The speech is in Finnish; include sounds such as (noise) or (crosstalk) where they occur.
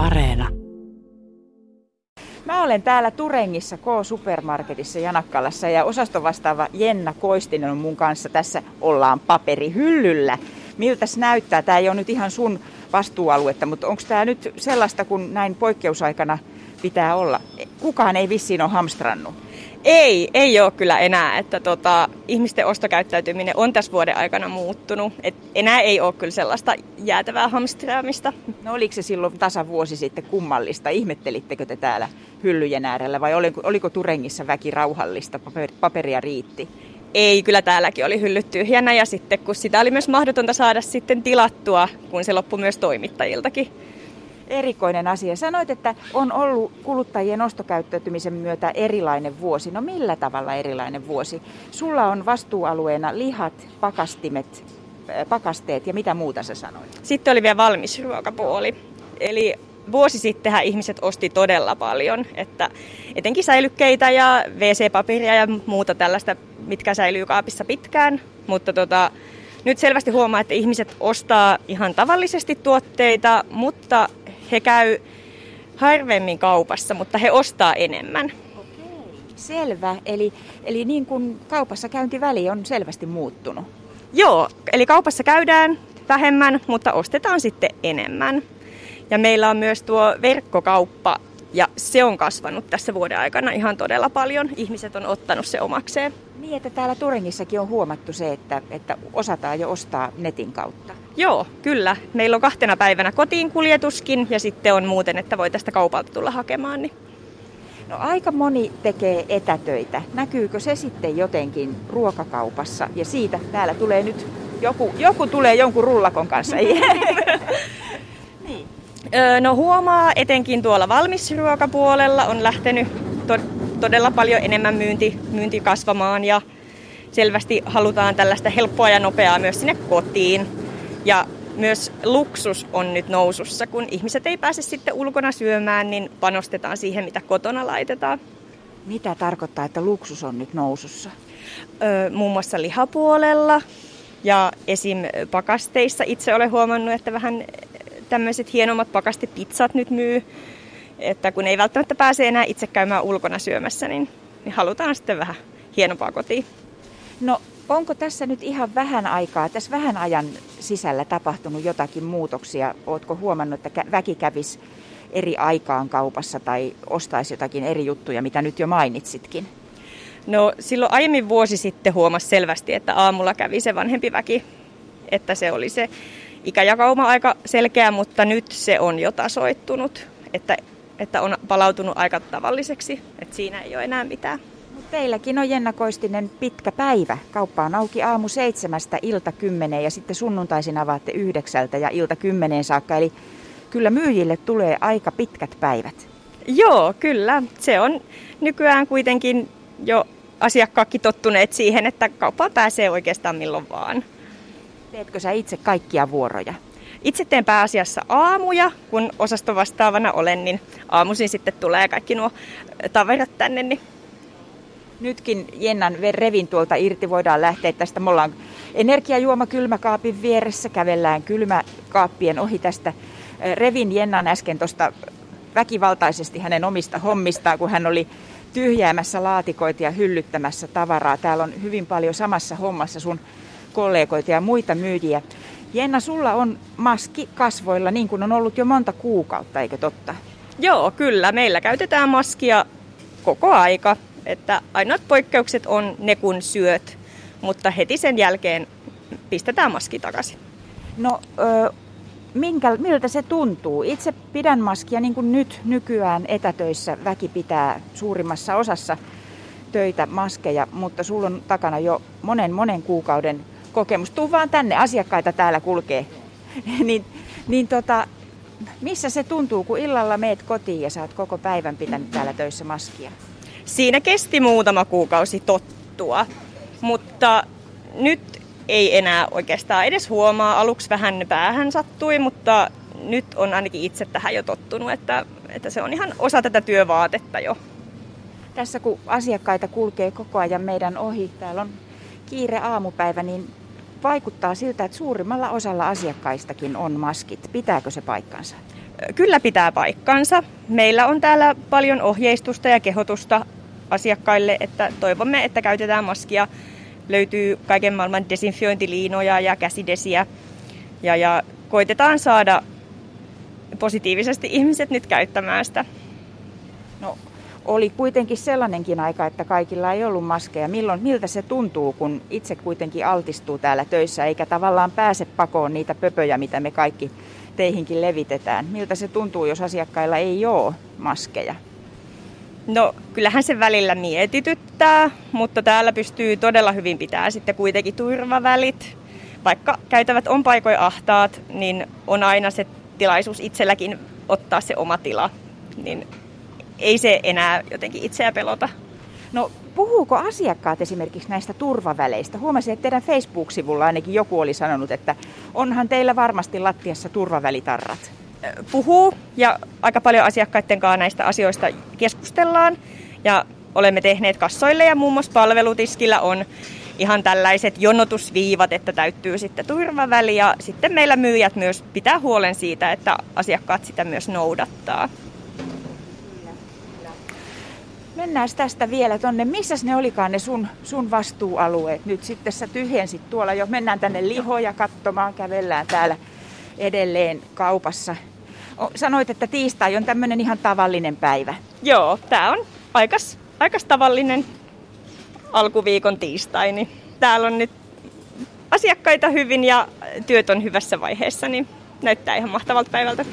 Areena. Mä olen täällä Turengissa K-supermarketissa Janakkalassa ja osaston vastaava Jenna Koistinen on mun kanssa. Tässä ollaan paperihyllyllä. Miltäs näyttää? Tämä ei ole nyt ihan sun vastuualuetta, mutta onko tämä nyt sellaista, kun näin poikkeusaikana pitää olla? Kukaan ei vissiin ole hamstrannut. Ei, ei ole kyllä enää, että tota, ihmisten ostokäyttäytyminen on tässä vuoden aikana muuttunut. Et enää ei ole kyllä sellaista jäätävää hamstraamista. No oliko se silloin tasavuosi sitten kummallista? Ihmettelittekö te täällä hyllyjen äärellä vai oliko, oliko Turengissa väki rauhallista, paperia riitti? Ei, kyllä täälläkin oli hyllyt tyhjänä ja sitten kun sitä oli myös mahdotonta saada sitten tilattua, kun se loppui myös toimittajiltakin erikoinen asia. Sanoit, että on ollut kuluttajien ostokäyttäytymisen myötä erilainen vuosi. No millä tavalla erilainen vuosi? Sulla on vastuualueena lihat, pakastimet, äh, pakasteet ja mitä muuta sä sanoit? Sitten oli vielä valmis ruokapuoli. Eli vuosi sittenhän ihmiset osti todella paljon, että etenkin säilykkeitä ja WC-paperia ja muuta tällaista, mitkä säilyy kaapissa pitkään. Mutta tota, nyt selvästi huomaa, että ihmiset ostaa ihan tavallisesti tuotteita, mutta he käy harvemmin kaupassa, mutta he ostaa enemmän. Okei, selvä. Eli, eli niin kuin kaupassa käyntiväli on selvästi muuttunut. Joo, eli kaupassa käydään vähemmän, mutta ostetaan sitten enemmän. Ja meillä on myös tuo verkkokauppa, ja se on kasvanut tässä vuoden aikana ihan todella paljon. Ihmiset on ottanut se omakseen. Niin, että täällä Turengissakin on huomattu se, että, että osataan jo ostaa netin kautta. Joo, kyllä. Meillä on kahtena päivänä kotiin kuljetuskin ja sitten on muuten, että voi tästä kaupalta tulla hakemaan. Niin. No aika moni tekee etätöitä. Näkyykö se sitten jotenkin ruokakaupassa? Ja siitä täällä tulee nyt joku, joku tulee jonkun rullakon kanssa. (laughs) (laughs) No huomaa etenkin tuolla valmisruokapuolella on lähtenyt todella paljon enemmän myynti, myynti kasvamaan ja selvästi halutaan tällaista helppoa ja nopeaa myös sinne kotiin. Ja myös luksus on nyt nousussa, kun ihmiset ei pääse sitten ulkona syömään, niin panostetaan siihen, mitä kotona laitetaan. Mitä tarkoittaa, että luksus on nyt nousussa? Öö, muun muassa lihapuolella ja esim. pakasteissa itse olen huomannut, että vähän tämmöiset hienommat pakastepizzat nyt myy. Että kun ei välttämättä pääse enää itse käymään ulkona syömässä, niin, niin halutaan sitten vähän hienompaa kotiin. No onko tässä nyt ihan vähän aikaa, tässä vähän ajan sisällä tapahtunut jotakin muutoksia? Oletko huomannut, että väki kävisi eri aikaan kaupassa tai ostaisi jotakin eri juttuja, mitä nyt jo mainitsitkin? No silloin aiemmin vuosi sitten huomasi selvästi, että aamulla kävi se vanhempi väki, että se oli se ikäjakauma aika selkeä, mutta nyt se on jo tasoittunut, että, että on palautunut aika tavalliseksi, että siinä ei ole enää mitään. Teilläkin on Jenna Koistinen pitkä päivä. Kauppa on auki aamu seitsemästä ilta kymmeneen ja sitten sunnuntaisin avaatte yhdeksältä ja ilta kymmeneen saakka. Eli kyllä myyjille tulee aika pitkät päivät. Joo, kyllä. Se on nykyään kuitenkin jo asiakkaatkin tottuneet siihen, että kauppaan pääsee oikeastaan milloin vaan. Teetkö sä itse kaikkia vuoroja? Itse teen pääasiassa aamuja, kun osastovastaavana olen, niin aamuisin sitten tulee kaikki nuo tavarat tänne, niin nytkin Jennan revin tuolta irti voidaan lähteä tästä. Me ollaan energiajuoma kylmäkaapin vieressä, kävellään kylmäkaappien ohi tästä. Revin Jennan äsken tuosta väkivaltaisesti hänen omista hommistaan, kun hän oli tyhjäämässä laatikoita ja hyllyttämässä tavaraa. Täällä on hyvin paljon samassa hommassa sun kollegoita ja muita myyjiä. Jenna, sulla on maski kasvoilla niin kuin on ollut jo monta kuukautta, eikö totta? Joo, kyllä. Meillä käytetään maskia koko aika. Että ainoat poikkeukset on ne kun syöt, mutta heti sen jälkeen pistetään maski takaisin. No, ö, minkä, miltä se tuntuu? Itse pidän maskia niin kuin nyt nykyään etätöissä väki pitää suurimmassa osassa töitä maskeja, mutta sulla on takana jo monen monen kuukauden kokemus. Tuu vaan tänne, asiakkaita täällä kulkee. (laughs) niin, niin tota, missä se tuntuu, kun illalla meet kotiin ja oot koko päivän pitänyt täällä töissä maskia? Siinä kesti muutama kuukausi tottua, mutta nyt ei enää oikeastaan edes huomaa. Aluksi vähän päähän sattui, mutta nyt on ainakin itse tähän jo tottunut, että, että se on ihan osa tätä työvaatetta jo. Tässä kun asiakkaita kulkee koko ajan meidän ohi, täällä on kiire aamupäivä, niin vaikuttaa siltä, että suurimmalla osalla asiakkaistakin on maskit. Pitääkö se paikkansa? Kyllä pitää paikkansa. Meillä on täällä paljon ohjeistusta ja kehotusta asiakkaille, että toivomme, että käytetään maskia. Löytyy kaiken maailman desinfiointiliinoja ja käsidesiä. Ja, ja koitetaan saada positiivisesti ihmiset nyt käyttämään sitä. No, oli kuitenkin sellainenkin aika, että kaikilla ei ollut maskeja. Milloin, miltä se tuntuu, kun itse kuitenkin altistuu täällä töissä, eikä tavallaan pääse pakoon niitä pöpöjä, mitä me kaikki teihinkin levitetään. Miltä se tuntuu, jos asiakkailla ei ole maskeja? No kyllähän se välillä mietityttää, mutta täällä pystyy todella hyvin pitää sitten kuitenkin turvavälit. Vaikka käytävät on paikoin ahtaat, niin on aina se tilaisuus itselläkin ottaa se oma tila. Niin ei se enää jotenkin itseä pelota. No puhuuko asiakkaat esimerkiksi näistä turvaväleistä? Huomasin, että teidän Facebook-sivulla ainakin joku oli sanonut, että onhan teillä varmasti lattiassa turvavälitarrat. Puhuu ja aika paljon asiakkaiden kanssa näistä asioista keskustellaan. Ja olemme tehneet kassoille ja muun muassa palvelutiskillä on ihan tällaiset jonotusviivat, että täyttyy sitten turvaväli ja sitten meillä myyjät myös pitää huolen siitä, että asiakkaat sitä myös noudattaa. Mennään tästä vielä tonne, missä ne olikaan ne sun, sun vastuualueet? Nyt sitten sä tyhjensit tuolla jo, mennään tänne lihoja katsomaan, kävellään täällä edelleen kaupassa. Sanoit, että tiistai on tämmöinen ihan tavallinen päivä. Joo, tää on aikas, aikas tavallinen alkuviikon tiistai, niin täällä on nyt asiakkaita hyvin ja työt on hyvässä vaiheessa, niin näyttää ihan mahtavalta päivältä.